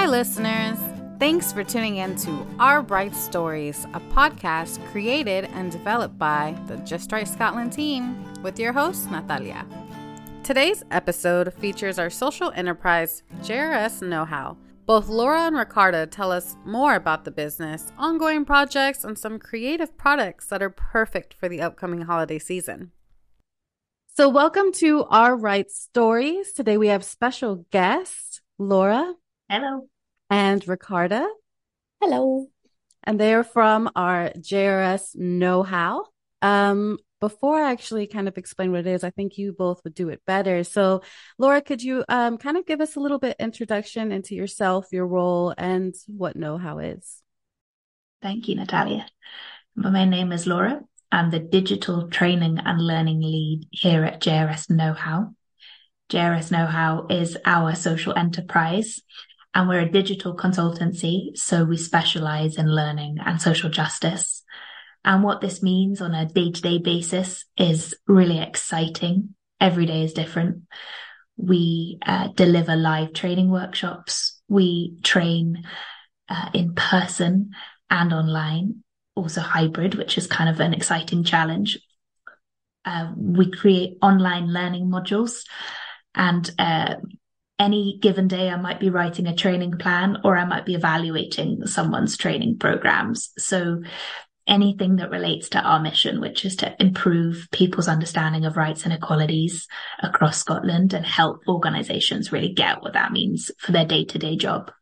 Hi, listeners. Thanks for tuning in to Our Bright Stories, a podcast created and developed by the JustRight Scotland team with your host, Natalia. Today's episode features our social enterprise, JRS Knowhow. Both Laura and Ricarda tell us more about the business, ongoing projects, and some creative products that are perfect for the upcoming holiday season. So, welcome to Our Right Stories. Today we have special guests, Laura. Hello. And Ricarda. Hello. And they are from our JRS Knowhow. Um, before I actually kind of explain what it is, I think you both would do it better. So, Laura, could you um, kind of give us a little bit introduction into yourself, your role, and what Knowhow is? Thank you, Natalia. My name is Laura. I'm the digital training and learning lead here at JRS Knowhow. JRS Knowhow is our social enterprise and we're a digital consultancy. So we specialize in learning and social justice. And what this means on a day to day basis is really exciting. Every day is different. We uh, deliver live training workshops. We train uh, in person and online also hybrid, which is kind of an exciting challenge. Uh, we create online learning modules and uh, any given day I might be writing a training plan or I might be evaluating someone's training programs. So anything that relates to our mission, which is to improve people's understanding of rights and equalities across Scotland and help organizations really get what that means for their day to day job.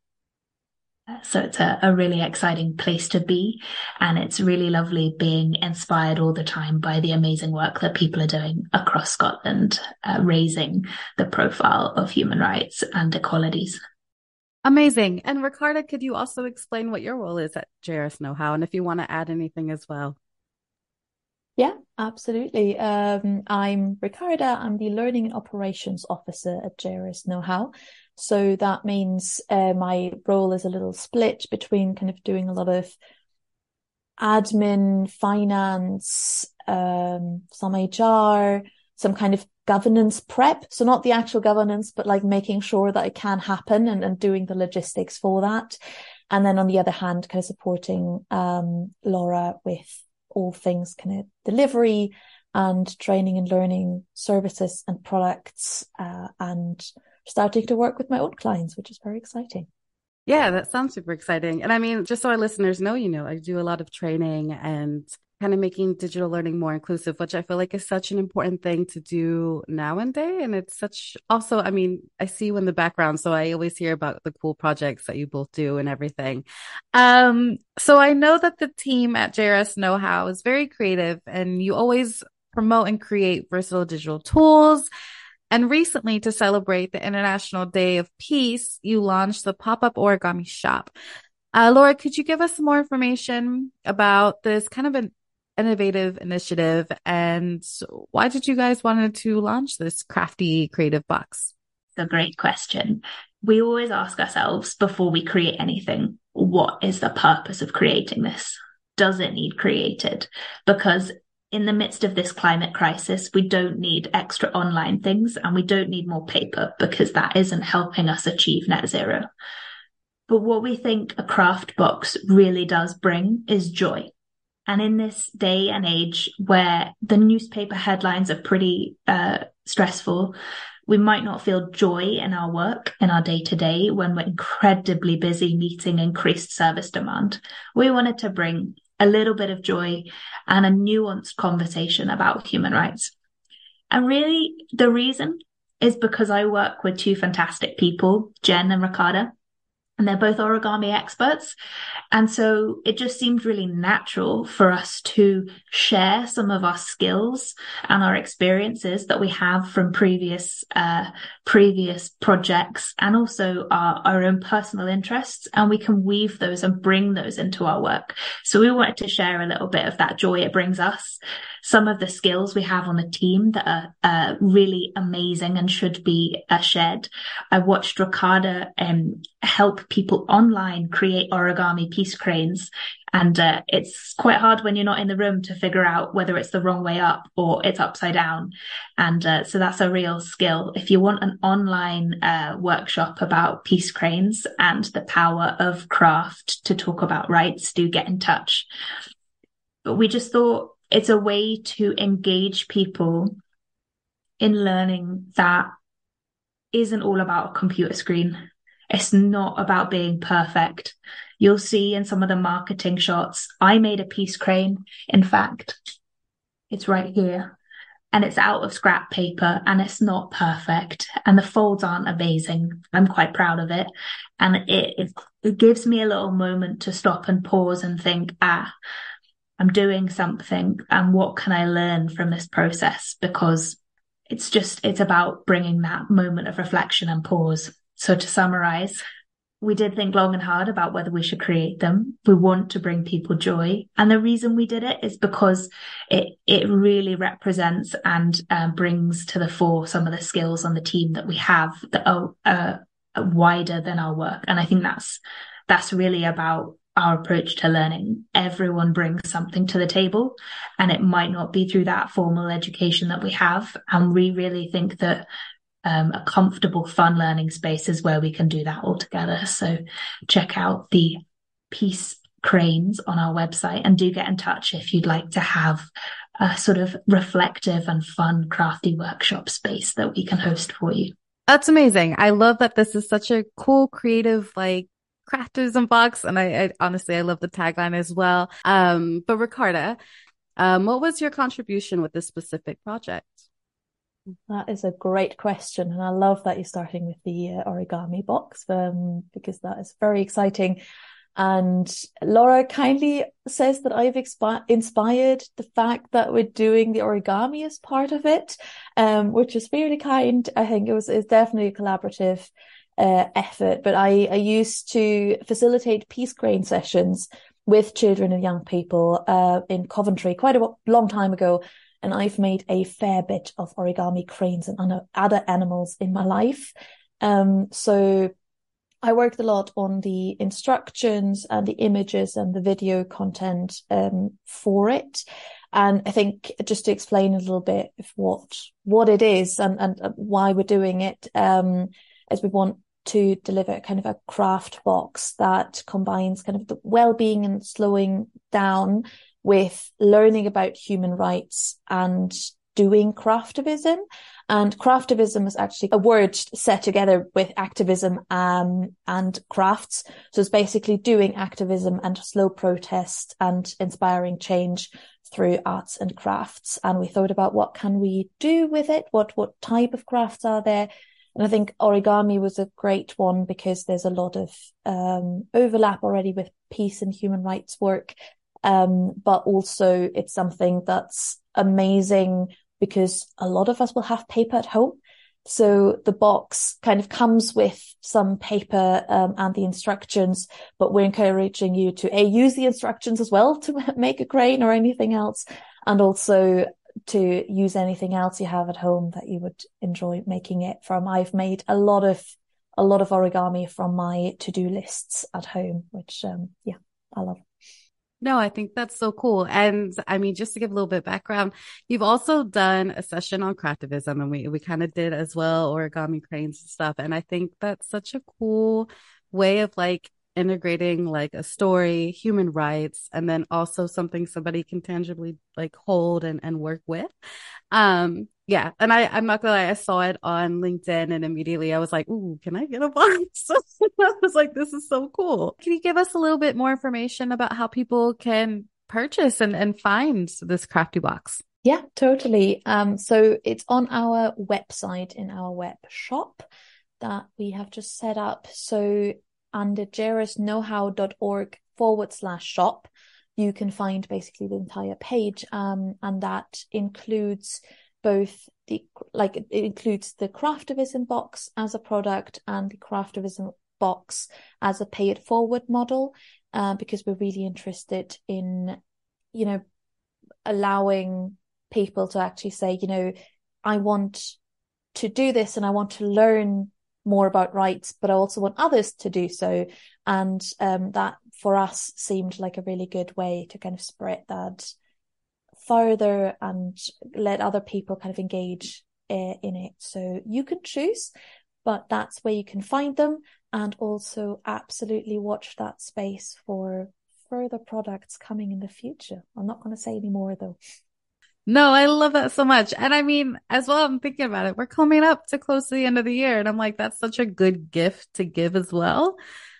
So it's a, a, really exciting place to be. And it's really lovely being inspired all the time by the amazing work that people are doing across Scotland, uh, raising the profile of human rights and equalities. Amazing. And Ricarda, could you also explain what your role is at JRS Knowhow and if you want to add anything as well? Yeah, absolutely. Um, I'm Ricarda. I'm the Learning and Operations Officer at JRS Knowhow. So that means uh, my role is a little split between kind of doing a lot of admin, finance, um, some HR, some kind of governance prep. So not the actual governance, but like making sure that it can happen and, and doing the logistics for that. And then on the other hand, kind of supporting um, Laura with all things kind of delivery and training and learning services and products uh, and starting to work with my own clients, which is very exciting. Yeah, that sounds super exciting. And I mean, just so our listeners know, you know, I do a lot of training and kind of making digital learning more inclusive, which I feel like is such an important thing to do nowadays. And it's such also, I mean, I see you in the background, so I always hear about the cool projects that you both do and everything. Um, so I know that the team at JRS Knowhow is very creative and you always promote and create versatile digital tools and recently, to celebrate the International Day of Peace, you launched the pop up origami shop. Uh, Laura, could you give us some more information about this kind of an innovative initiative and why did you guys wanted to launch this crafty creative box? It's a great question. We always ask ourselves before we create anything, what is the purpose of creating this? Does it need created? Because in the midst of this climate crisis, we don't need extra online things and we don't need more paper because that isn't helping us achieve net zero. But what we think a craft box really does bring is joy. And in this day and age where the newspaper headlines are pretty uh, stressful, we might not feel joy in our work, in our day to day, when we're incredibly busy meeting increased service demand. We wanted to bring a little bit of joy and a nuanced conversation about human rights. And really the reason is because I work with two fantastic people, Jen and Ricarda, and they're both origami experts. And so it just seemed really natural for us to share some of our skills and our experiences that we have from previous, uh, previous projects and also our, our own personal interests. And we can weave those and bring those into our work. So we wanted to share a little bit of that joy it brings us some of the skills we have on the team that are uh, really amazing and should be uh, shared. I watched Ricarda um, help people online create origami peace cranes And uh, it's quite hard when you're not in the room to figure out whether it's the wrong way up or it's upside down. And uh, so that's a real skill. If you want an online uh, workshop about peace cranes and the power of craft to talk about rights, do get in touch. But we just thought it's a way to engage people in learning that isn't all about a computer screen. It's not about being perfect. You'll see in some of the marketing shots, I made a peace crane. In fact, it's right here and it's out of scrap paper and it's not perfect and the folds aren't amazing. I'm quite proud of it. And it, it, it gives me a little moment to stop and pause and think, ah, I'm doing something and what can I learn from this process? Because it's just, it's about bringing that moment of reflection and pause. So to summarize, we did think long and hard about whether we should create them. We want to bring people joy. And the reason we did it is because it, it really represents and uh, brings to the fore some of the skills on the team that we have that are uh, wider than our work. And I think that's, that's really about our approach to learning. Everyone brings something to the table and it might not be through that formal education that we have. And we really think that um, a comfortable, fun learning space is where we can do that all together. So check out the Peace Cranes on our website and do get in touch if you'd like to have a sort of reflective and fun, crafty workshop space that we can host for you. That's amazing. I love that this is such a cool, creative, like craftivism box. And I, I, honestly, I love the tagline as well. Um, but Ricarda, um, what was your contribution with this specific project? That is a great question. And I love that you're starting with the uh, origami box, um, because that is very exciting. And Laura kindly says that I've expi- inspired the fact that we're doing the origami as part of it, um, which is really kind. I think it was, it's definitely a collaborative uh, effort, but I, I used to facilitate peace crane sessions with children and young people uh, in Coventry quite a long time ago. And I've made a fair bit of origami cranes and other animals in my life. Um, so I worked a lot on the instructions and the images and the video content um, for it. And I think just to explain a little bit of what what it is and, and, and why we're doing it, um, as we want to deliver kind of a craft box that combines kind of the well-being and slowing down with learning about human rights and doing craftivism. And craftivism is actually a word set together with activism um, and crafts. So it's basically doing activism and slow protest and inspiring change through arts and crafts. And we thought about what can we do with it? What what type of crafts are there? And I think origami was a great one because there's a lot of um, overlap already with peace and human rights work. Um, but also it's something that's amazing because a lot of us will have paper at home. So the box kind of comes with some paper um, and the instructions, but we're encouraging you to a use the instructions as well to make a crane or anything else, and also to use anything else you have at home that you would enjoy making it from. I've made a lot of a lot of origami from my to-do lists at home, which um yeah, I love. No, I think that's so cool. And I mean, just to give a little bit background, you've also done a session on craftivism and we, we kind of did as well origami cranes and stuff. And I think that's such a cool way of like integrating like a story, human rights, and then also something somebody can tangibly like hold and, and work with. Um, yeah. And I, I'm not gonna lie, I saw it on LinkedIn and immediately I was like, Ooh, can I get a box? I was like, this is so cool. Can you give us a little bit more information about how people can purchase and, and find this crafty box? Yeah, totally. Um, so it's on our website in our web shop that we have just set up. So under jrsknowhow.org forward slash shop, you can find basically the entire page. Um, and that includes both the, like, it includes the craftivism box as a product and the craftivism box as a pay it forward model, uh, because we're really interested in, you know, allowing people to actually say, you know, I want to do this and I want to learn more about rights, but I also want others to do so. And um, that for us seemed like a really good way to kind of spread that further and let other people kind of engage uh, in it. So you can choose, but that's where you can find them and also absolutely watch that space for further products coming in the future. I'm not going to say any more though. No, I love that so much. And I mean, as well, I'm thinking about it. We're coming up to close to the end of the year. And I'm like, that's such a good gift to give as well.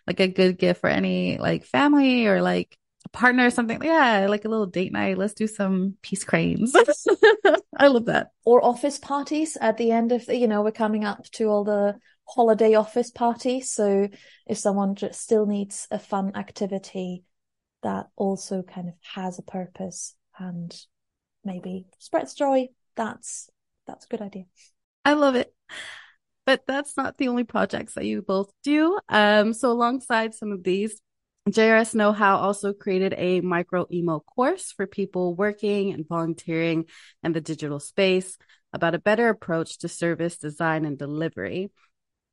Like a good gift for any like family or like a partner or something. Yeah, like a little date night. Let's do some peace cranes. I love that. Or office parties at the end of the, you know, we're coming up to all the holiday office parties. So if someone just still needs a fun activity that also kind of has a purpose and maybe spreads joy. That's that's a good idea. I love it. But that's not the only projects that you both do. Um, so alongside some of these, JRS Knowhow also created a micro email course for people working and volunteering in the digital space about a better approach to service design and delivery.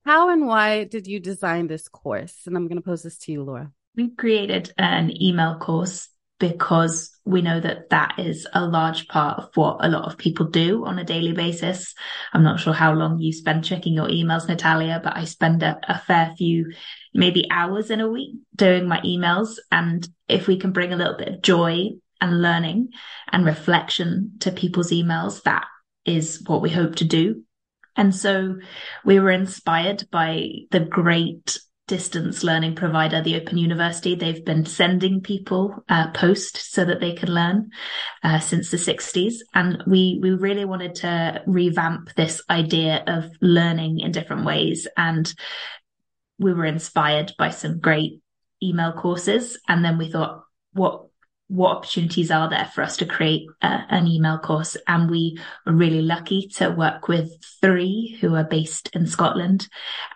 How and why did you design this course? And I'm going to pose this to you, Laura. We created an email course because we know that that is a large part of what a lot of people do on a daily basis. I'm not sure how long you spend checking your emails, Natalia, but I spend a, a, fair few, maybe hours in a week doing my emails. And if we can bring a little bit of joy and learning and reflection to people's emails, that is what we hope to do. And so we were inspired by the great distance learning provider, the Open University. They've been sending people uh, post so that they can learn uh, since the 60s. And we, we really wanted to revamp this idea of learning in different ways. And we were inspired by some great email courses. And then we thought, what what opportunities are there for us to create a, an email course? And we were really lucky to work with THRE who are based in Scotland.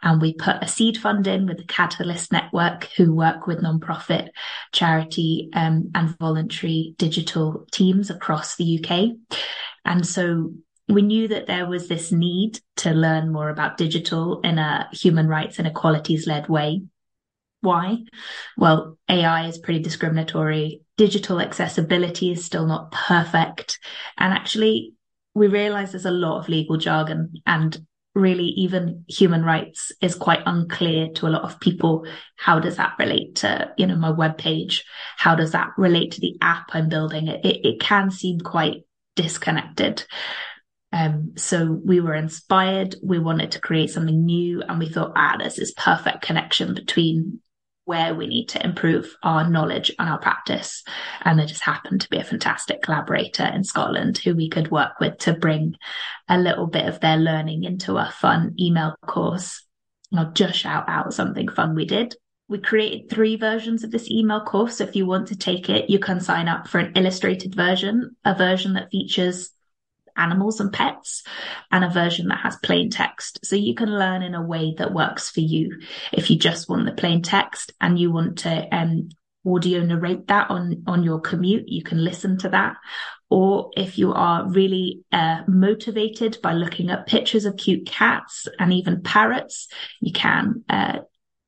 And we put a seed fund in with the Catalyst Network, who work with nonprofit, charity, um, and voluntary digital teams across the UK. And so we knew that there was this need to learn more about digital in a human rights and equalities led way. Why? Well, AI is pretty discriminatory. Digital accessibility is still not perfect. And actually, we realize there's a lot of legal jargon and really even human rights is quite unclear to a lot of people. How does that relate to, you know, my web page? How does that relate to the app I'm building? It, it, can seem quite disconnected. Um, so we were inspired. We wanted to create something new and we thought, ah, there's this perfect connection between where we need to improve our knowledge and our practice. And there just happened to be a fantastic collaborator in Scotland who we could work with to bring a little bit of their learning into a fun email course. And I'll just shout out something fun we did. We created three versions of this email course. So if you want to take it, you can sign up for an illustrated version, a version that features animals and pets and a version that has plain text. So you can learn in a way that works for you. If you just want the plain text and you want to um, audio narrate that on, on your commute, you can listen to that. Or if you are really uh, motivated by looking at pictures of cute cats and even parrots, you can uh,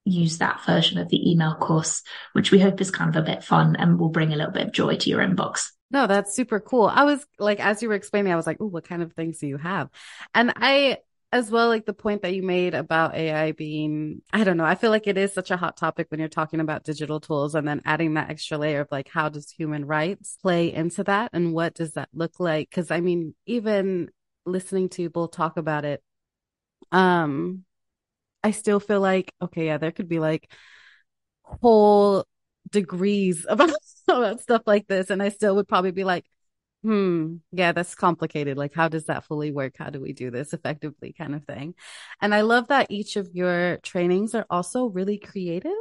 use that version of the email course, which we hope is kind of a bit fun and will bring a little bit of joy to your inbox. No, that's super cool. I was like, as you were explaining, I was like, oh, what kind of things do you have? And I, as well, like the point that you made about AI being, I don't know, I feel like it is such a hot topic when you're talking about digital tools and then adding that extra layer of like, how does human rights play into that? And what does that look like? Cause I mean, even listening to people talk about it, um, I still feel like, okay, yeah, there could be like whole degrees about, about stuff like this. And I still would probably be like, hmm, yeah, that's complicated. Like, how does that fully work? How do we do this effectively? Kind of thing. And I love that each of your trainings are also really creative.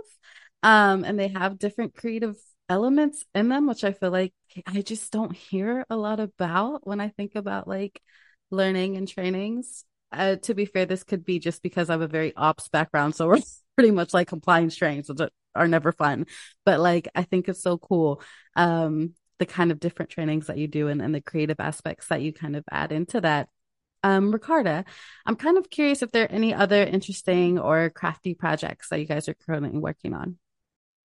Um, and they have different creative elements in them, which I feel like I just don't hear a lot about when I think about like learning and trainings. Uh, to be fair, this could be just because I have a very ops background. So we're pretty much like compliance trainings, which are never fun. But like, I think it's so cool. Um, the kind of different trainings that you do and, and the creative aspects that you kind of add into that. Um, Ricarda, I'm kind of curious if there are any other interesting or crafty projects that you guys are currently working on.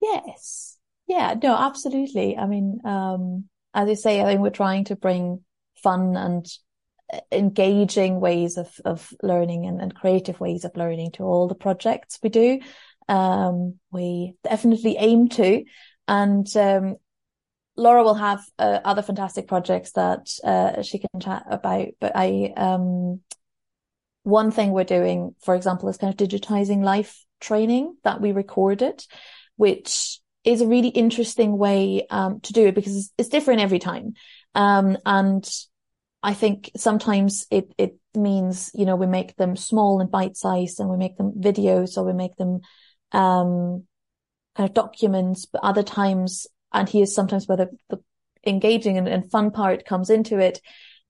Yes. Yeah, no, absolutely. I mean, um, as you say, I think we're trying to bring fun and uh, engaging ways of, of learning and, and creative ways of learning to all the projects we do. Um, we definitely aim to, and, um, Laura will have uh, other fantastic projects that uh, she can chat about. But I, um, one thing we're doing, for example, is kind of digitizing life training that we recorded, which is a really interesting way um, to do it because it's, it's different every time. Um, and I think sometimes it, it means, you know, we make them small and bite sized and we make them videos or we make them, um, kind of documents, but other times and here's sometimes where the, the engaging and, and fun part comes into it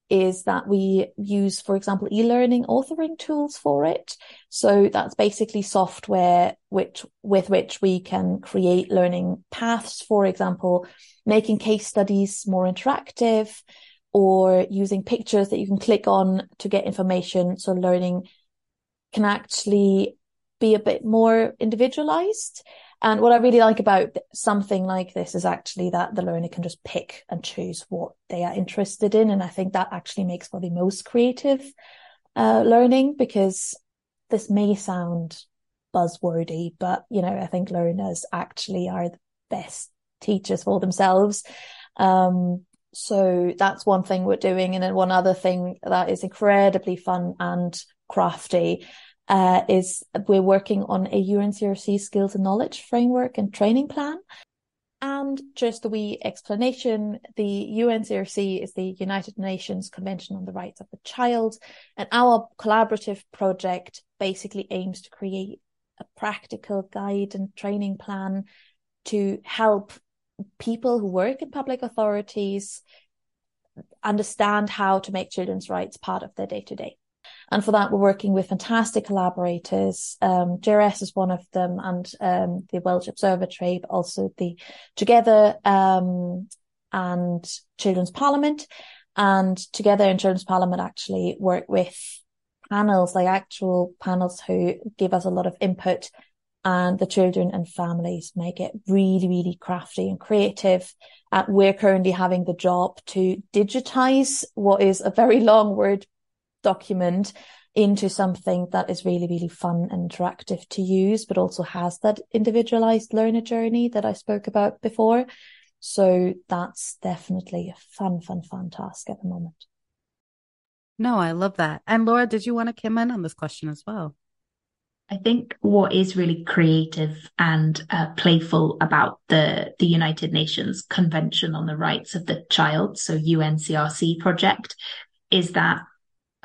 is that we use, for example, e-learning authoring tools for it. So that's basically software which, with which we can create learning paths, for example, making case studies more interactive or using pictures that you can click on to get information. So learning can actually be a bit more individualized. And what I really like about something like this is actually that the learner can just pick and choose what they are interested in. And I think that actually makes for the most creative uh, learning because this may sound buzzwordy, but you know, I think learners actually are the best teachers for themselves. Um, so that's one thing we're doing. And then one other thing that is incredibly fun and crafty uh, is we're working on a UNCRC skills and knowledge framework and training plan. And just a wee explanation, the UNCRC is the United Nations Convention on the Rights of the Child. And our collaborative project basically aims to create a practical guide and training plan to help people who work in public authorities understand how to make children's rights part of their day to day. And for that, we're working with fantastic collaborators. Um, JRS is one of them and, um, the Welsh Observatory, but also the Together, um, and Children's Parliament. And Together in Children's Parliament actually work with panels, like actual panels who give us a lot of input and the children and families make it really, really crafty and creative. Uh, we're currently having the job to digitize what is a very long word document into something that is really, really fun and interactive to use, but also has that individualized learner journey that I spoke about before. So that's definitely a fun, fun, fun task at the moment. No, I love that. And Laura, did you want to come in on this question as well? I think what is really creative and uh, playful about the the United Nations Convention on the Rights of the Child, so UNCRC project, is that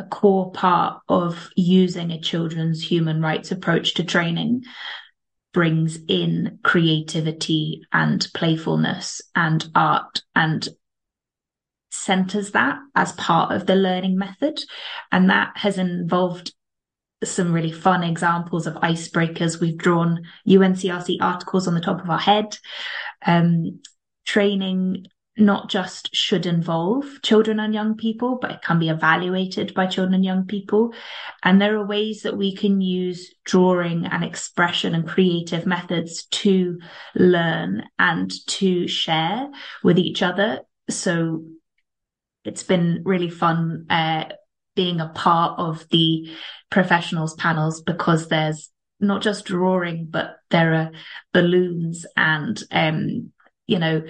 a core part of using a children's human rights approach to training brings in creativity and playfulness and art and centers that as part of the learning method. And that has involved some really fun examples of icebreakers. We've drawn UNCRC articles on the top of our head, um, training not just should involve children and young people, but it can be evaluated by children and young people. And there are ways that we can use drawing and expression and creative methods to learn and to share with each other. So it's been really fun, uh, being a part of the professionals panels because there's not just drawing, but there are balloons and, um, you know,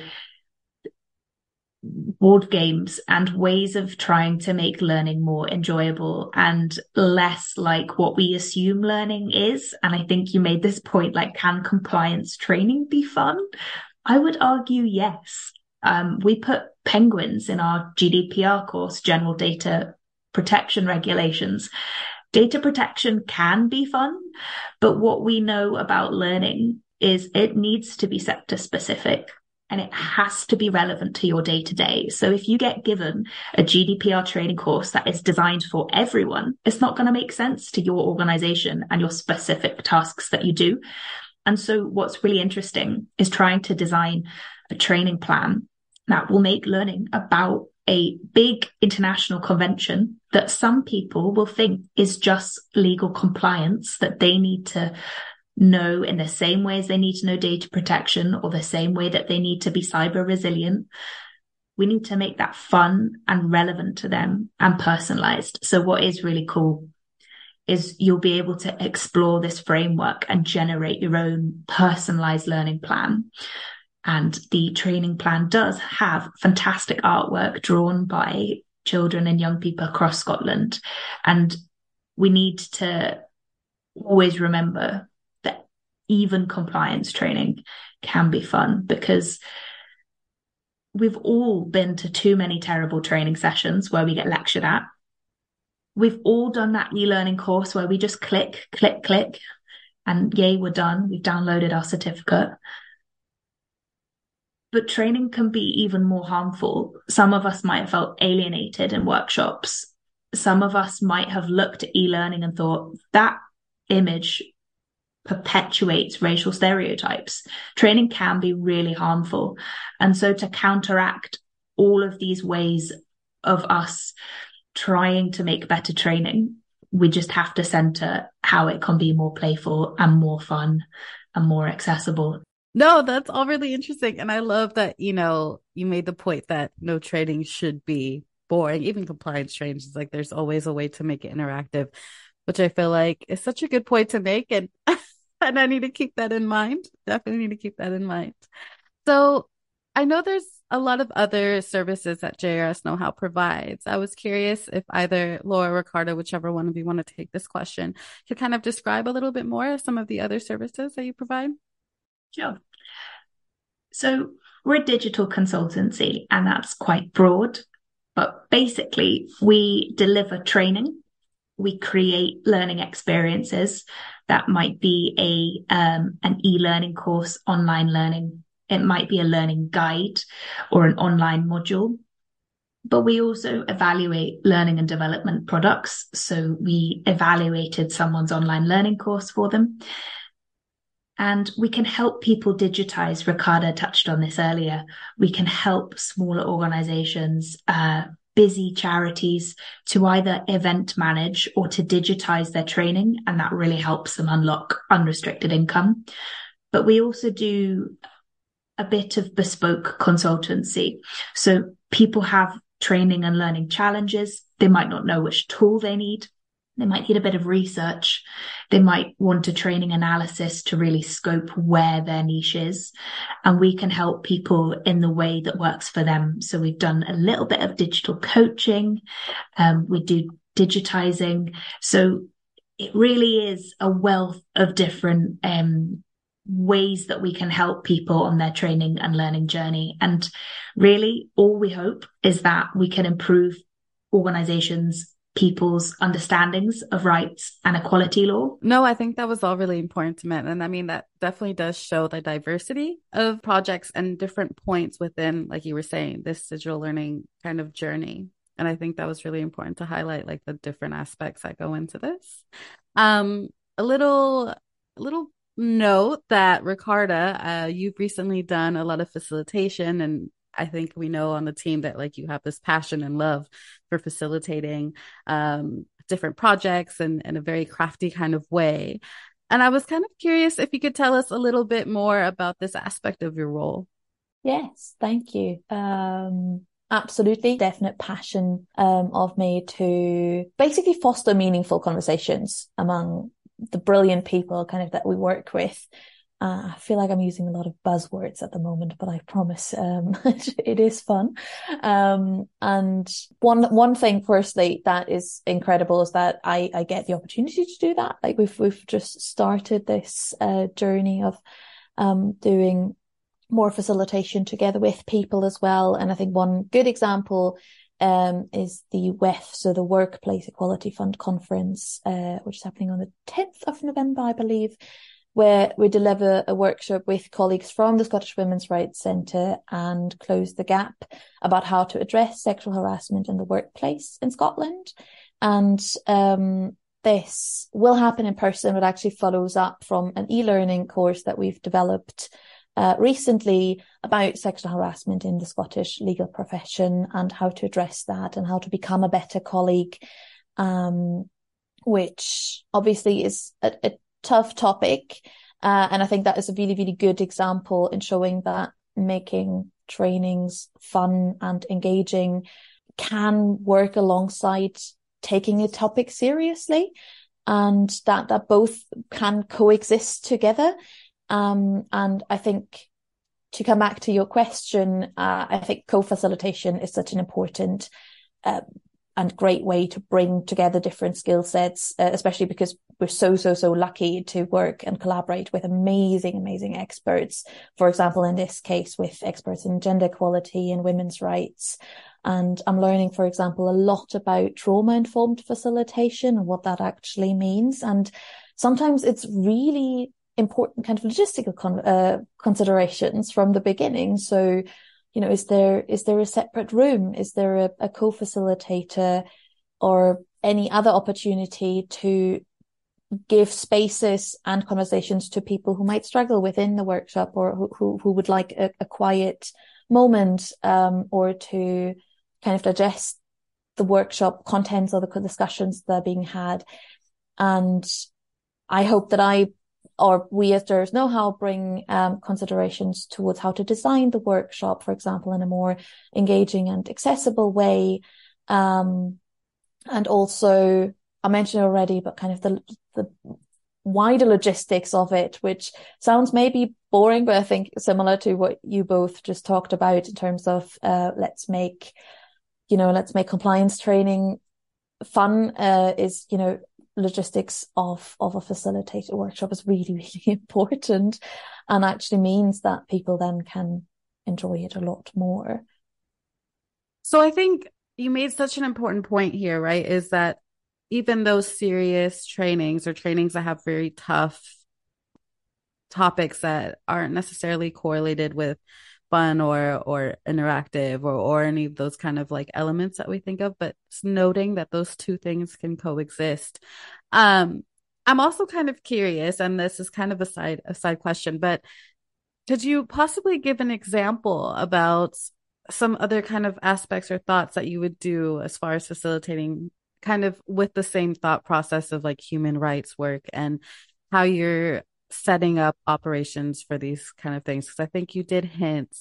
board games and ways of trying to make learning more enjoyable and less like what we assume learning is. And I think you made this point, like, can compliance training be fun? I would argue yes. Um, we put penguins in our GDPR course, general data protection regulations. Data protection can be fun, but what we know about learning is it needs to be sector specific and it has to be relevant to your day to day. So if you get given a GDPR training course that is designed for everyone, it's not going to make sense to your organization and your specific tasks that you do. And so what's really interesting is trying to design a training plan that will make learning about a big international convention that some people will think is just legal compliance that they need to know in the same way as they need to know data protection or the same way that they need to be cyber resilient. We need to make that fun and relevant to them and personalized. So what is really cool is you'll be able to explore this framework and generate your own personalized learning plan. And the training plan does have fantastic artwork drawn by children and young people across Scotland. And we need to always remember even compliance training can be fun because we've all been to too many terrible training sessions where we get lectured at. We've all done that e-learning course where we just click, click, click, and yay, we're done. We've downloaded our certificate but training can be even more harmful. Some of us might have felt alienated in workshops. Some of us might have looked at e-learning and thought that image perpetuates racial stereotypes. Training can be really harmful. And so to counteract all of these ways of us trying to make better training, we just have to center how it can be more playful and more fun and more accessible. No, that's all really interesting. And I love that, you know, you made the point that no training should be boring. Even compliance is like there's always a way to make it interactive, which I feel like is such a good point to make. And and I need to keep that in mind. Definitely need to keep that in mind. So I know there's a lot of other services that JRS Knowhow provides. I was curious if either Laura Ricarda, whichever one of you want to take this question, could kind of describe a little bit more of some of the other services that you provide. Sure. So we're a digital consultancy, and that's quite broad. But basically, we deliver training, we create learning experiences. That might be a um, an e-learning course, online learning. It might be a learning guide or an online module. But we also evaluate learning and development products. So we evaluated someone's online learning course for them and we can help people digitize. Ricarda touched on this earlier. We can help smaller organizations, uh, busy charities to either event manage or to digitize their training. And that really helps them unlock unrestricted income. But we also do a bit of bespoke consultancy. So people have training and learning challenges. They might not know which tool they need. They might need a bit of research. They might want a training analysis to really scope where their niche is. And we can help people in the way that works for them. So we've done a little bit of digital coaching. Um, we do digitizing. So it really is a wealth of different, um, ways that we can help people on their training and learning journey. And really all we hope is that we can improve organizations people's understandings of rights and equality law. No, I think that was all really important to men. And I mean, that definitely does show the diversity of projects and different points within, like you were saying, this digital learning kind of journey. And I think that was really important to highlight like the different aspects that go into this. Um, a little, a little note that Ricarda, uh, you've recently done a lot of facilitation and I think we know on the team that like you have this passion and love for facilitating um, different projects and in a very crafty kind of way. And I was kind of curious if you could tell us a little bit more about this aspect of your role. Yes, thank you. Um, absolutely, definite passion um, of me to basically foster meaningful conversations among the brilliant people kind of that we work with uh, I feel like I'm using a lot of buzzwords at the moment, but I promise um, it is fun. Um, and one one thing, firstly, that is incredible is that I I get the opportunity to do that. Like we've we've just started this uh, journey of um, doing more facilitation together with people as well. And I think one good example um, is the WEF, so the Workplace Equality Fund conference, uh, which is happening on the 10th of November, I believe where we deliver a workshop with colleagues from the Scottish Women's Rights Centre and Close the Gap about how to address sexual harassment in the workplace in Scotland. And um, this will happen in person, but actually follows up from an e-learning course that we've developed uh, recently about sexual harassment in the Scottish legal profession and how to address that and how to become a better colleague. Um, which obviously is a, a tough topic. Uh, and I think that is a really, really good example in showing that making trainings fun and engaging can work alongside taking a topic seriously and that, that both can coexist together. Um, and I think to come back to your question, uh, I think co-facilitation is such an important uh, and great way to bring together different skill sets, uh, especially because we're so, so, so lucky to work and collaborate with amazing, amazing experts. For example, in this case, with experts in gender equality and women's rights. And I'm learning, for example, a lot about trauma informed facilitation and what that actually means. And sometimes it's really important kind of logistical con- uh, considerations from the beginning. So, you know, is there, is there a separate room? Is there a, a co-facilitator or any other opportunity to give spaces and conversations to people who might struggle within the workshop or who, who, who would like a, a quiet moment, um, or to kind of digest the workshop contents or the discussions that are being had. And I hope that I or we as JRS Knowhow bring um, considerations towards how to design the workshop, for example, in a more engaging and accessible way. Um, and also, I mentioned already, but kind of the, the wider logistics of it, which sounds maybe boring, but I think similar to what you both just talked about in terms of, uh, let's make, you know, let's make compliance training fun, uh, is, you know, logistics of of a facilitated workshop is really really important and actually means that people then can enjoy it a lot more. So i think you made such an important point here right is that even those serious trainings or trainings that have very tough topics that aren't necessarily correlated with fun or or interactive or or any of those kind of like elements that we think of but noting that those two things can coexist. Um i'm also kind of curious and this is kind of a side a side question but could you possibly give an example about some other kind of aspects or thoughts that you would do as far as facilitating kind of with the same thought process of like human rights work and how you're setting up operations for these kind of things. Because I think you did hint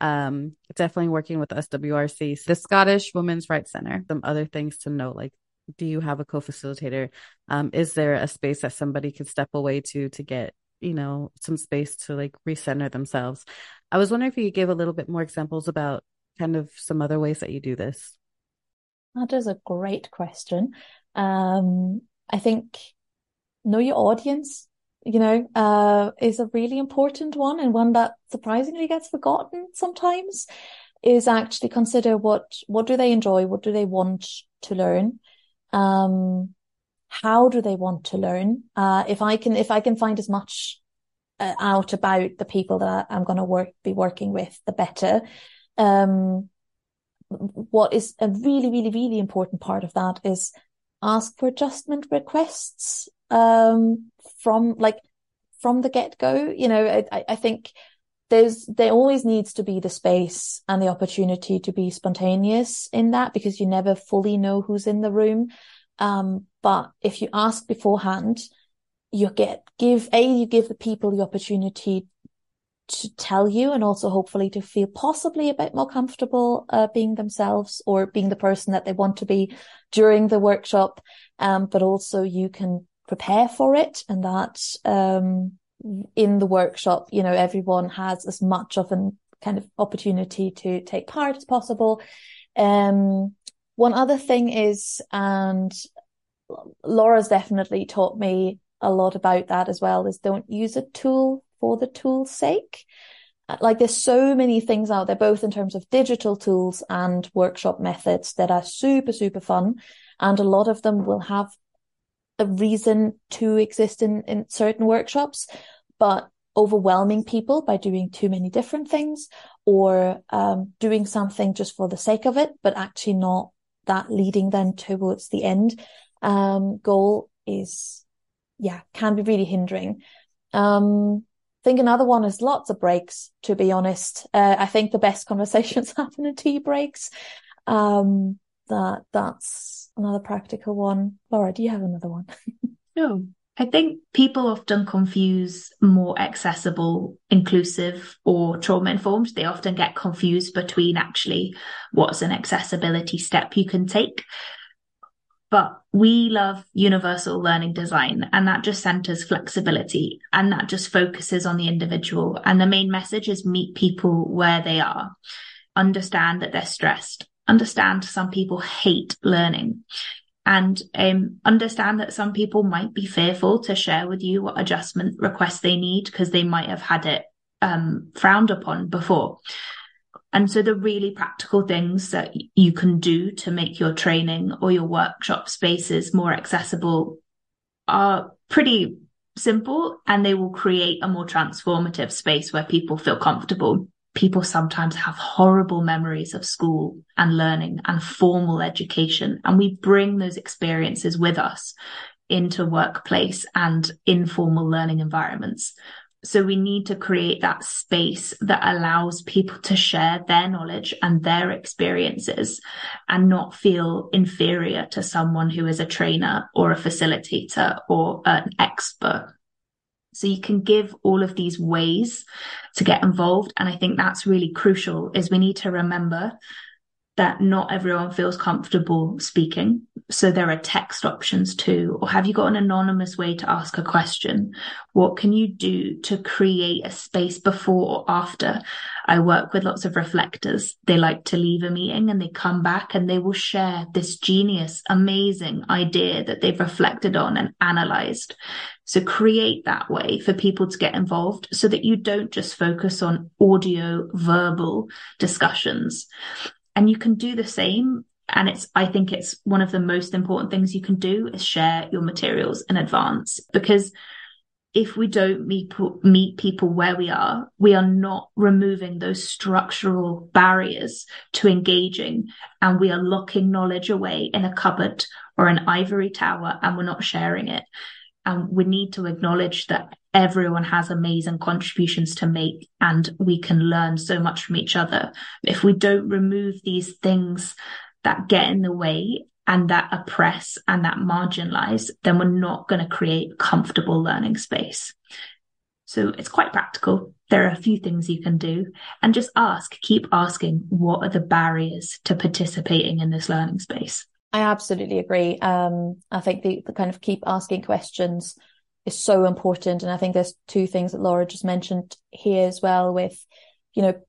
um definitely working with SWRC the Scottish Women's Rights Center some other things to note like do you have a co-facilitator? Um is there a space that somebody can step away to to get you know some space to like recenter themselves? I was wondering if you could give a little bit more examples about kind of some other ways that you do this that is a great question um I think know your audience you know, uh, is a really important one and one that surprisingly gets forgotten sometimes is actually consider what, what do they enjoy? What do they want to learn? Um, how do they want to learn? Uh, if I can, if I can find as much uh, out about the people that I'm going to work, be working with, the better. Um, what is a really, really, really important part of that is ask for adjustment requests um, from like from the get go. You know, I, I think there's there always needs to be the space and the opportunity to be spontaneous in that because you never fully know who's in the room. Um, but if you ask beforehand, you get give a you give the people the opportunity to tell you and also hopefully to feel possibly a bit more comfortable uh, being themselves or being the person that they want to be during the workshop. Um, but also you can prepare for it and that, um, in the workshop, you know, everyone has as much of an kind of opportunity to take part as possible. Um, one other thing is, and Laura's definitely taught me a lot about that as well, is don't use a tool for the tool's sake. Like there's so many things out there, both in terms of digital tools and workshop methods that are super, super fun. And a lot of them will have a reason to exist in, in certain workshops, but overwhelming people by doing too many different things or um, doing something just for the sake of it, but actually not that leading them towards the end um, goal is, yeah, can be really hindering. Um, I think another one is lots of breaks, to be honest. Uh, I think the best conversations happen in tea breaks. Um, that that's another practical one. Laura, do you have another one? no. I think people often confuse more accessible, inclusive, or trauma informed. They often get confused between actually what's an accessibility step you can take. But we love universal learning design, and that just centers flexibility and that just focuses on the individual. And the main message is meet people where they are, understand that they're stressed, understand some people hate learning and um, understand that some people might be fearful to share with you what adjustment requests they need because they might have had it um, frowned upon before. And so the really practical things that you can do to make your training or your workshop spaces more accessible are pretty simple and they will create a more transformative space where people feel comfortable people sometimes have horrible memories of school and learning and formal education. And we bring those experiences with us into workplace and informal learning environments. So we need to create that space that allows people to share their knowledge and their experiences and not feel inferior to someone who is a trainer or a facilitator or an expert so you can give all of these ways to get involved. And I think that's really crucial is we need to remember that not everyone feels comfortable speaking. So there are text options too. Or have you got an anonymous way to ask a question? What can you do to create a space before or after? I work with lots of reflectors. They like to leave a meeting and they come back and they will share this genius, amazing idea that they've reflected on and analyzed. So create that way for people to get involved so that you don't just focus on audio verbal discussions and you can do the same. And it's i think it's one of the most important things you can do is share your materials in advance. Because if we don't meet meet people where we are we are not removing those structural barriers to engaging. And we are locking knowledge away in a cupboard or an ivory tower and we're not sharing it. And we need to acknowledge that everyone has amazing contributions to make and we can learn so much from each other. If we don't remove these things that get in the way and that oppress and that marginalize, then we're not going to create comfortable learning space. So it's quite practical. There are a few things you can do and just ask, keep asking, what are the barriers to participating in this learning space? I absolutely agree. Um, I think the, the kind of keep asking questions is so important. And I think there's two things that Laura just mentioned here as well with, you know,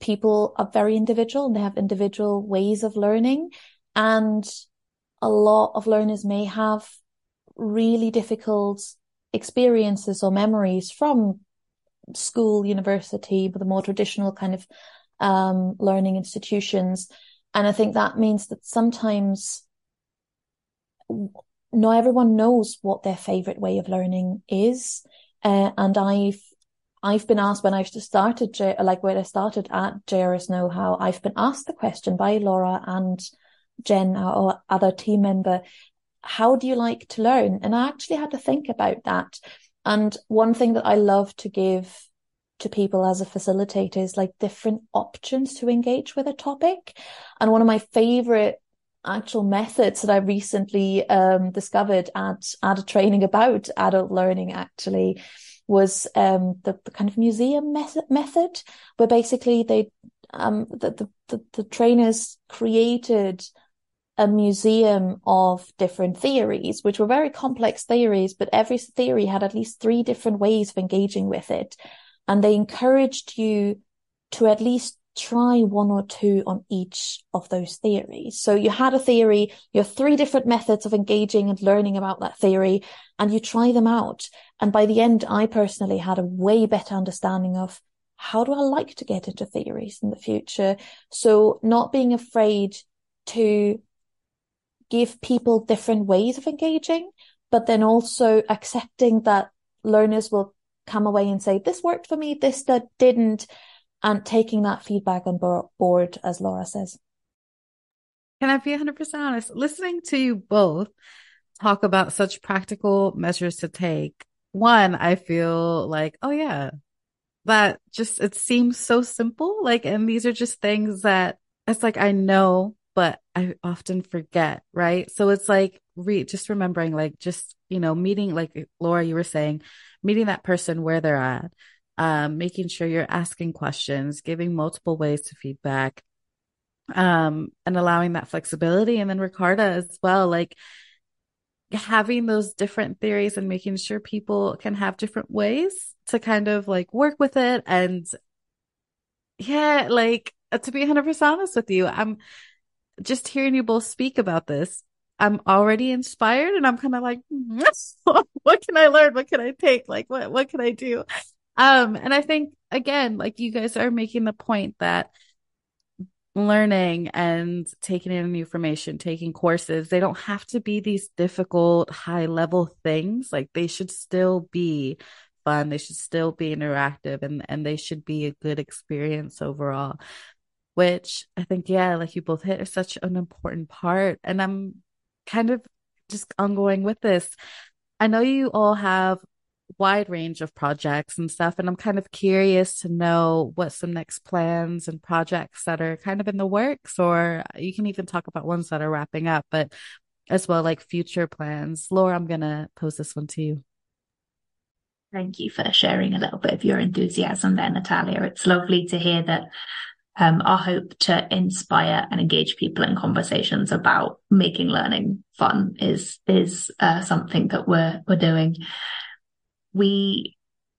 people are very individual and they have individual ways of learning. And a lot of learners may have really difficult experiences or memories from school, university, but the more traditional kind of um, learning institutions. And I think that means that sometimes not everyone knows what their favorite way of learning is. Uh, and I've, I've been asked when I started, like when I started at JRS Knowhow, I've been asked the question by Laura and Jen, our other team member, how do you like to learn? And I actually had to think about that. And one thing that I love to give to people as a facilitator is like different options to engage with a topic. And one of my favorite actual methods that I recently um, discovered at at a training about adult learning actually was um, the, the, kind of museum method, method where basically they um, the, the, the, the trainers created a museum of different theories, which were very complex theories, but every theory had at least three different ways of engaging with it. And they encouraged you to at least try one or two on each of those theories. So you had a theory, you have three different methods of engaging and learning about that theory, and you try them out. And by the end, I personally had a way better understanding of how do I like to get into theories in the future? So not being afraid to give people different ways of engaging, but then also accepting that learners will come away and say, this worked for me, this that didn't, and taking that feedback on board, as Laura says. Can I be 100% honest? Listening to you both talk about such practical measures to take, one, I feel like, oh yeah, that just, it seems so simple. Like, and these are just things that it's like, I know, but I often forget, right? So it's like re just remembering, like just, you know, meeting, like Laura, you were saying, meeting that person where they're at, um, making sure you're asking questions, giving multiple ways to feedback, um, and allowing that flexibility. And then Ricarda as well, like having those different theories and making sure people can have different ways to kind of like work with it. And yeah, like to be 100% honest with you, I'm just hearing you both speak about this. I'm already inspired and I'm kind of like, what can I learn? What can I take? Like, what, what can I do? Um, and I think again, like you guys are making the point that learning and taking in new information, taking courses, they don't have to be these difficult high level things. Like they should still be fun. They should still be interactive and, and they should be a good experience overall, which I think, yeah, like you both hit is such an important part. And I'm kind of just ongoing with this. I know you all have wide range of projects and stuff. And I'm kind of curious to know what some next plans and projects that are kind of in the works, or you can even talk about ones that are wrapping up, but as well, like future plans. Laura, I'm going to pose this one to you. Thank you for sharing a little bit of your enthusiasm there, Natalia. It's lovely to hear that um, our hope to inspire and engage people in conversations about making learning fun is is uh, something that we're we're doing we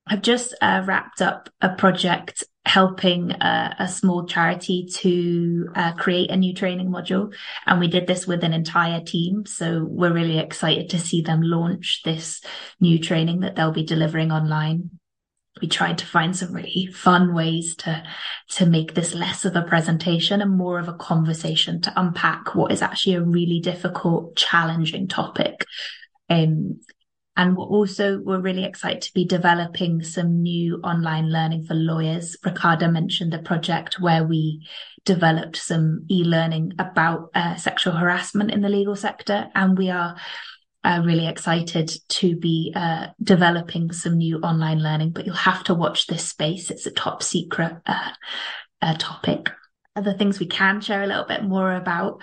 have just uh, wrapped up a project helping uh, a small charity to uh, create a new training module. And we did this with an entire team. So we're really excited to see them launch this new training that they'll be delivering online. We tried to find some really fun ways to, to make this less of a presentation and more of a conversation to unpack what is actually a really difficult, challenging topic. Um, and we're also, we're really excited to be developing some new online learning for lawyers. Ricarda mentioned the project where we developed some e-learning about uh, sexual harassment in the legal sector. And we are uh, really excited to be uh, developing some new online learning, but you'll have to watch this space. It's a top secret uh, uh, topic other things we can share a little bit more about.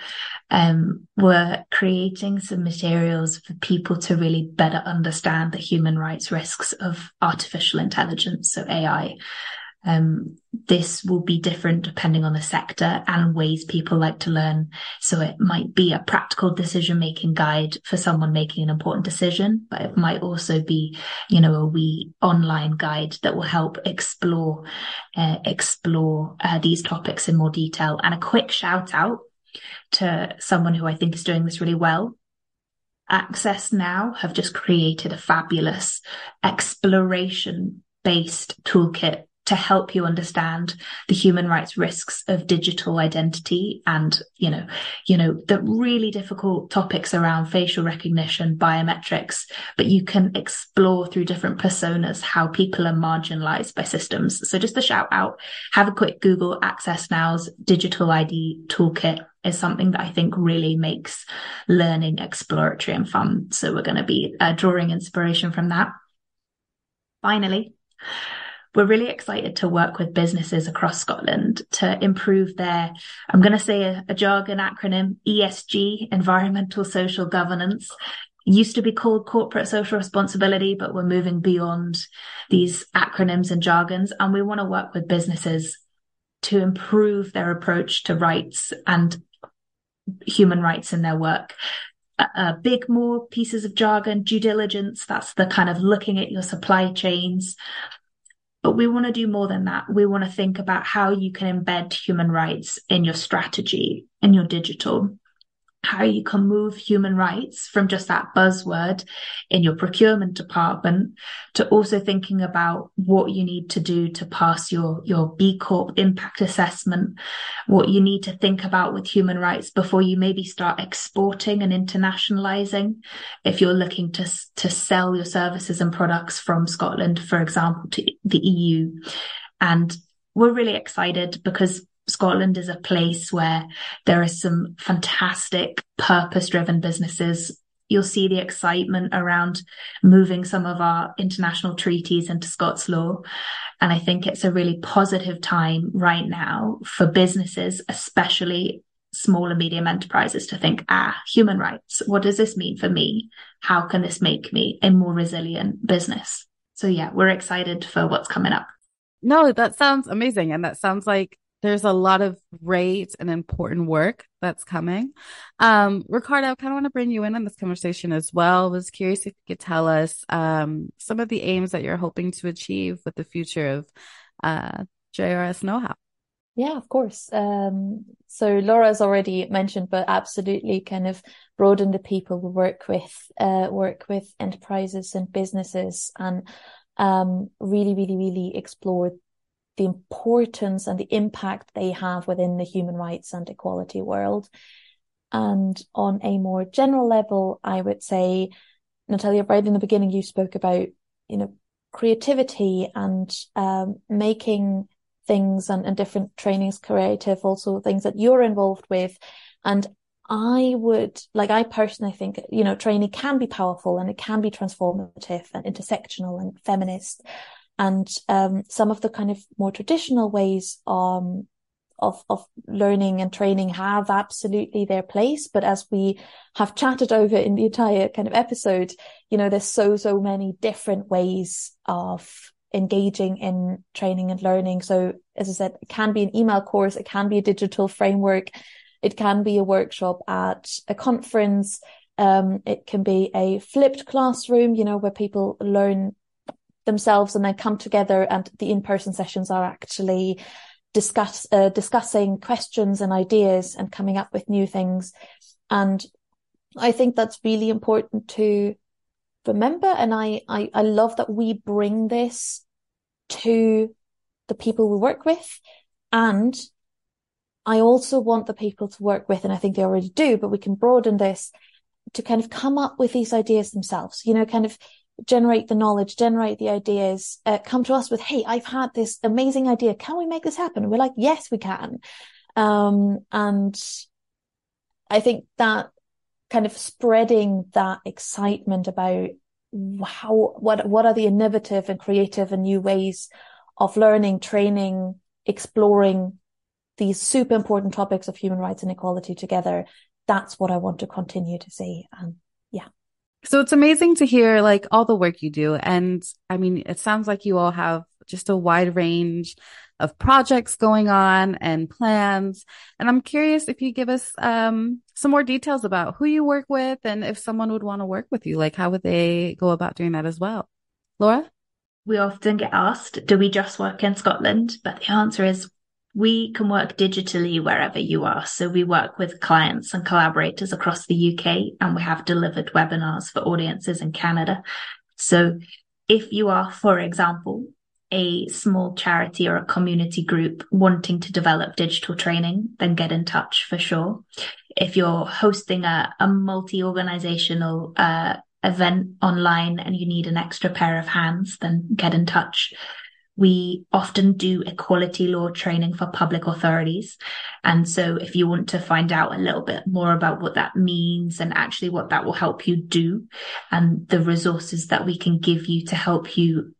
Um, we're creating some materials for people to really better understand the human rights risks of artificial intelligence, so AI. Um, this will be different depending on the sector and ways people like to learn. So it might be a practical decision making guide for someone making an important decision, but it might also be, you know, a wee online guide that will help explore, uh, explore uh, these topics in more detail. And a quick shout out to someone who I think is doing this really well. Access Now have just created a fabulous exploration based toolkit to help you understand the human rights risks of digital identity and, you know, you know, the really difficult topics around facial recognition, biometrics, but you can explore through different personas how people are marginalized by systems. So just a shout out, have a quick Google Access Now's digital ID toolkit is something that I think really makes learning exploratory and fun. So we're going to be uh, drawing inspiration from that. Finally, we're really excited to work with businesses across Scotland to improve their, I'm going to say a, a jargon acronym, ESG, environmental social governance. Used to be called corporate social responsibility, but we're moving beyond these acronyms and jargons. And we want to work with businesses to improve their approach to rights and human rights in their work uh, big more pieces of jargon, due diligence. That's the kind of looking at your supply chains, but we want to do more than that. We want to think about how you can embed human rights in your strategy, in your digital, how you can move human rights from just that buzzword in your procurement department to also thinking about what you need to do to pass your, your B Corp impact assessment, what you need to think about with human rights before you maybe start exporting and internationalizing. If you're looking to, to sell your services and products from Scotland, for example, to the EU. And we're really excited because Scotland is a place where there are some fantastic purpose driven businesses. You'll see the excitement around moving some of our international treaties into Scots law. And I think it's a really positive time right now for businesses, especially small and medium enterprises to think, ah, human rights, what does this mean for me? How can this make me a more resilient business? So yeah, we're excited for what's coming up. No, that sounds amazing. And that sounds like there's a lot of great and important work that's coming. Um, Ricarda, I kind of want to bring you in on this conversation as well. I was curious if you could tell us um, some of the aims that you're hoping to achieve with the future of uh, JRS Knowhow. Yeah, of course. Um, so Laura's already mentioned, but absolutely kind of broaden the people we work with, uh, work with enterprises and businesses and, um, really, really, really explore the importance and the impact they have within the human rights and equality world. And on a more general level, I would say, Natalia, right in the beginning, you spoke about, you know, creativity and, um, making things and, and different trainings creative, also things that you're involved with. And I would, like, I personally think, you know, training can be powerful and it can be transformative and intersectional and feminist. And, um, some of the kind of more traditional ways, um, of, of learning and training have absolutely their place. But as we have chatted over in the entire kind of episode, you know, there's so, so many different ways of engaging in training and learning. So as I said, it can be an email course. It can be a digital framework. It can be a workshop at a conference. Um, it can be a flipped classroom, you know, where people learn themselves and then come together and the in-person sessions are actually discuss, uh, discussing questions and ideas and coming up with new things. And I think that's really important to remember. And I, I, I love that we bring this to the people we work with. And I also want the people to work with, and I think they already do, but we can broaden this to kind of come up with these ideas themselves, you know, kind of generate the knowledge, generate the ideas, uh, come to us with, Hey, I've had this amazing idea. Can we make this happen? And we're like, yes, we can. Um, and I think that kind of spreading that excitement about how, what, what are the innovative and creative and new ways of learning, training, exploring these super important topics of human rights and equality together. That's what I want to continue to see. And. So it's amazing to hear like all the work you do. And I mean, it sounds like you all have just a wide range of projects going on and plans. And I'm curious if you give us um, some more details about who you work with and if someone would want to work with you, like how would they go about doing that as well? Laura? We often get asked, do we just work in Scotland? But the answer is we can work digitally wherever you are. So we work with clients and collaborators across the UK and we have delivered webinars for audiences in Canada. So if you are, for example, a small charity or a community group wanting to develop digital training, then get in touch for sure. If you're hosting a, a multi organizational uh, event online and you need an extra pair of hands, then get in touch. We often do equality law training for public authorities. And so if you want to find out a little bit more about what that means and actually what that will help you do and the resources that we can give you to help you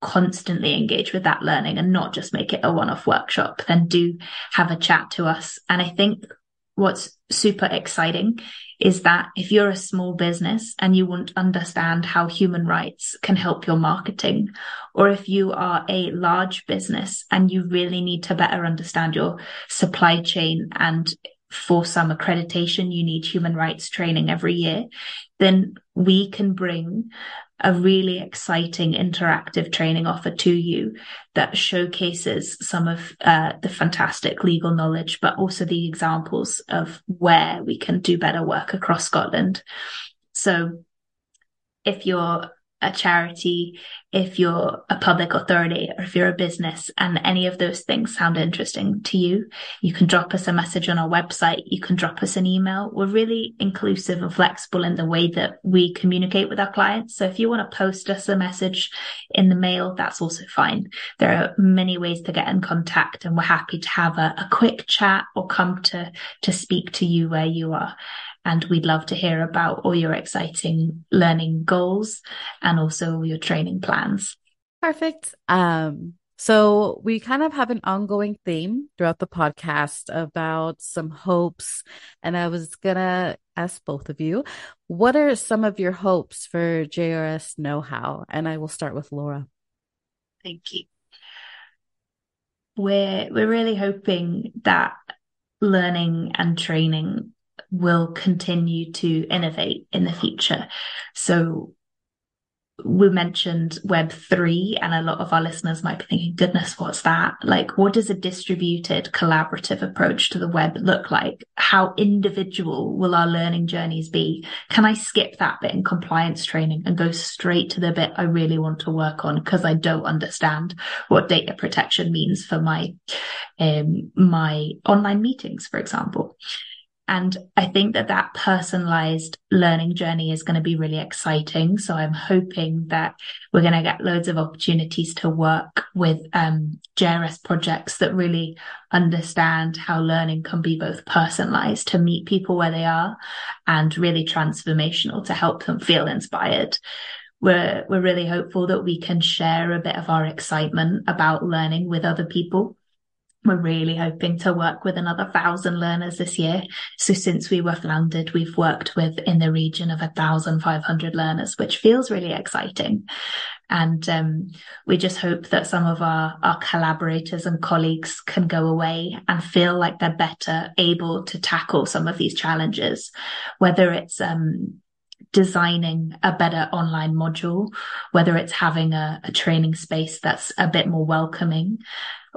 constantly engage with that learning and not just make it a one-off workshop, then do have a chat to us. And I think what's super exciting is that if you're a small business and you want to understand how human rights can help your marketing, or if you are a large business and you really need to better understand your supply chain and for some accreditation, you need human rights training every year, then we can bring a really exciting interactive training offer to you that showcases some of uh, the fantastic legal knowledge, but also the examples of where we can do better work across Scotland. So if you're a charity, if you're a public authority, or if you're a business and any of those things sound interesting to you, you can drop us a message on our website. You can drop us an email. We're really inclusive and flexible in the way that we communicate with our clients. So if you want to post us a message in the mail, that's also fine. There are many ways to get in contact and we're happy to have a, a quick chat or come to, to speak to you where you are. And we'd love to hear about all your exciting learning goals and also your training plans. Perfect. Um, So, we kind of have an ongoing theme throughout the podcast about some hopes. And I was going to ask both of you, what are some of your hopes for JRS Knowhow? And I will start with Laura. Thank you. We're, we're really hoping that learning and training will continue to innovate in the future. So we mentioned web three and a lot of our listeners might be thinking goodness what's that? Like what does a distributed collaborative approach to the web look like? How individual will our learning journeys be? Can i skip that bit in compliance training and go straight to the bit i really want to work on because i don't understand what data protection means for my um my online meetings for example and I think that that personalized learning journey is going to be really exciting. So I'm hoping that we're going to get loads of opportunities to work with um, JRS projects that really understand how learning can be both personalized to meet people where they are and really transformational to help them feel inspired. We're, we're really hopeful that we can share a bit of our excitement about learning with other people we're really hoping to work with another thousand learners this year. So since we were founded, we've worked with in the region of 1,500 learners, which feels really exciting. And um, we just hope that some of our, our collaborators and colleagues can go away and feel like they're better able to tackle some of these challenges, whether it's um, designing a better online module, whether it's having a, a, training space that's a bit more welcoming,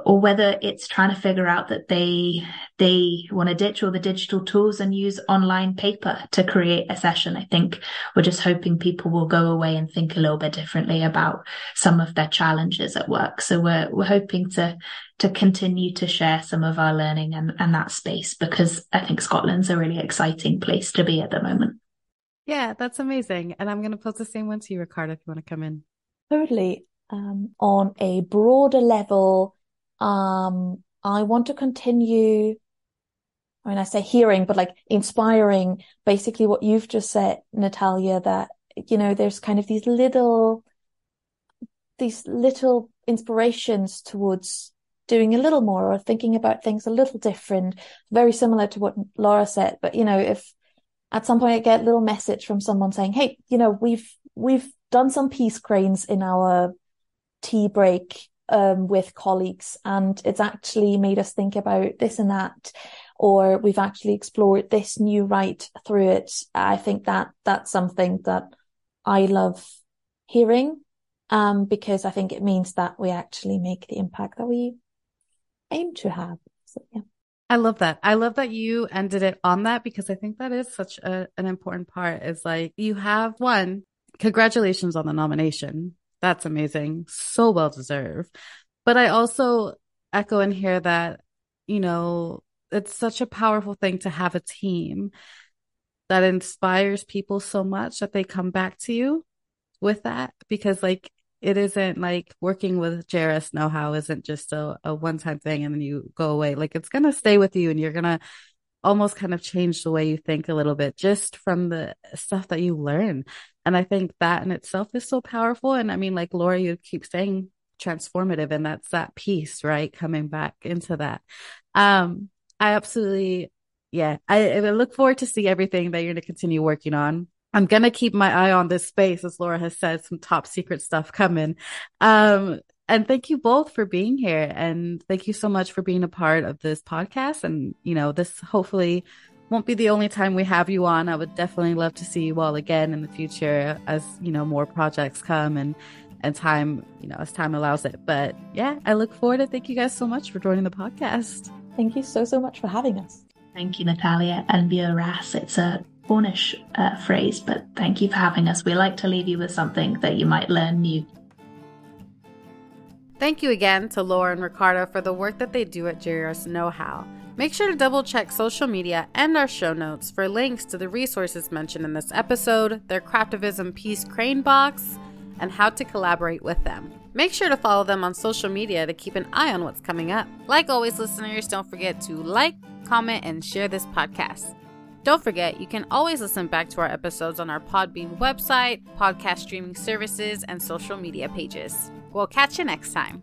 or whether it's trying to figure out that they they want to ditch all the digital tools and use online paper to create a session. I think we're just hoping people will go away and think a little bit differently about some of their challenges at work. So we're we're hoping to to continue to share some of our learning and, and that space because I think Scotland's a really exciting place to be at the moment. Yeah, that's amazing. And I'm going to pose the same one to you, Ricarda, if you want to come in. Totally. Um, on a broader level, um, I want to continue. I mean, I say hearing, but like inspiring basically what you've just said, Natalia, that, you know, there's kind of these little, these little inspirations towards doing a little more or thinking about things a little different, very similar to what Laura said. But, you know, if at some point I get a little message from someone saying, Hey, you know, we've, we've done some peace cranes in our tea break um, with colleagues and it's actually made us think about this and that or we've actually explored this new right through it i think that that's something that i love hearing um, because i think it means that we actually make the impact that we aim to have so yeah I love that. I love that you ended it on that because I think that is such a, an important part is like you have one, congratulations on the nomination. That's amazing. So well deserved. But I also echo and hear that, you know, it's such a powerful thing to have a team that inspires people so much that they come back to you with that because like it isn't like working with JRS Knowhow isn't just a, a one time thing and then you go away. Like it's to stay with you and you're to almost kind of change the way you think a little bit just from the stuff that you learn. And I think that in itself is so powerful. And I mean, like Laura, you keep saying transformative and that's that piece, right? Coming back into that. Um, I absolutely, yeah, I, I look forward to see everything that you're going to continue working on. I'm going to keep my eye on this space, as Laura has said, some top secret stuff coming. Um, and thank you both for being here. And thank you so much for being a part of this podcast. And, you know, this hopefully won't be the only time we have you on. I would definitely love to see you all again in the future as, you know, more projects come and and time, you know, as time allows it. But yeah, I look forward to thank you guys so much for joining the podcast. Thank you so so much for having us. Thank you, Natalia. And ras. It's a Cornish uh, phrase, but thank you for having us. We like to leave you with something that you might learn new. Thank you again to Laura and Ricarda for the work that they do at JRS Knowhow. Make sure to double check social media and our show notes for links to the resources mentioned in this episode, their Craftivism Peace Crane Box, and how to collaborate with them. Make sure to follow them on social media to keep an eye on what's coming up. Like always, listeners, don't forget to like, comment, and share this podcast. Don't forget, you can always listen back to our episodes on our Podbean website, podcast streaming services, and social media pages. We'll catch you next time.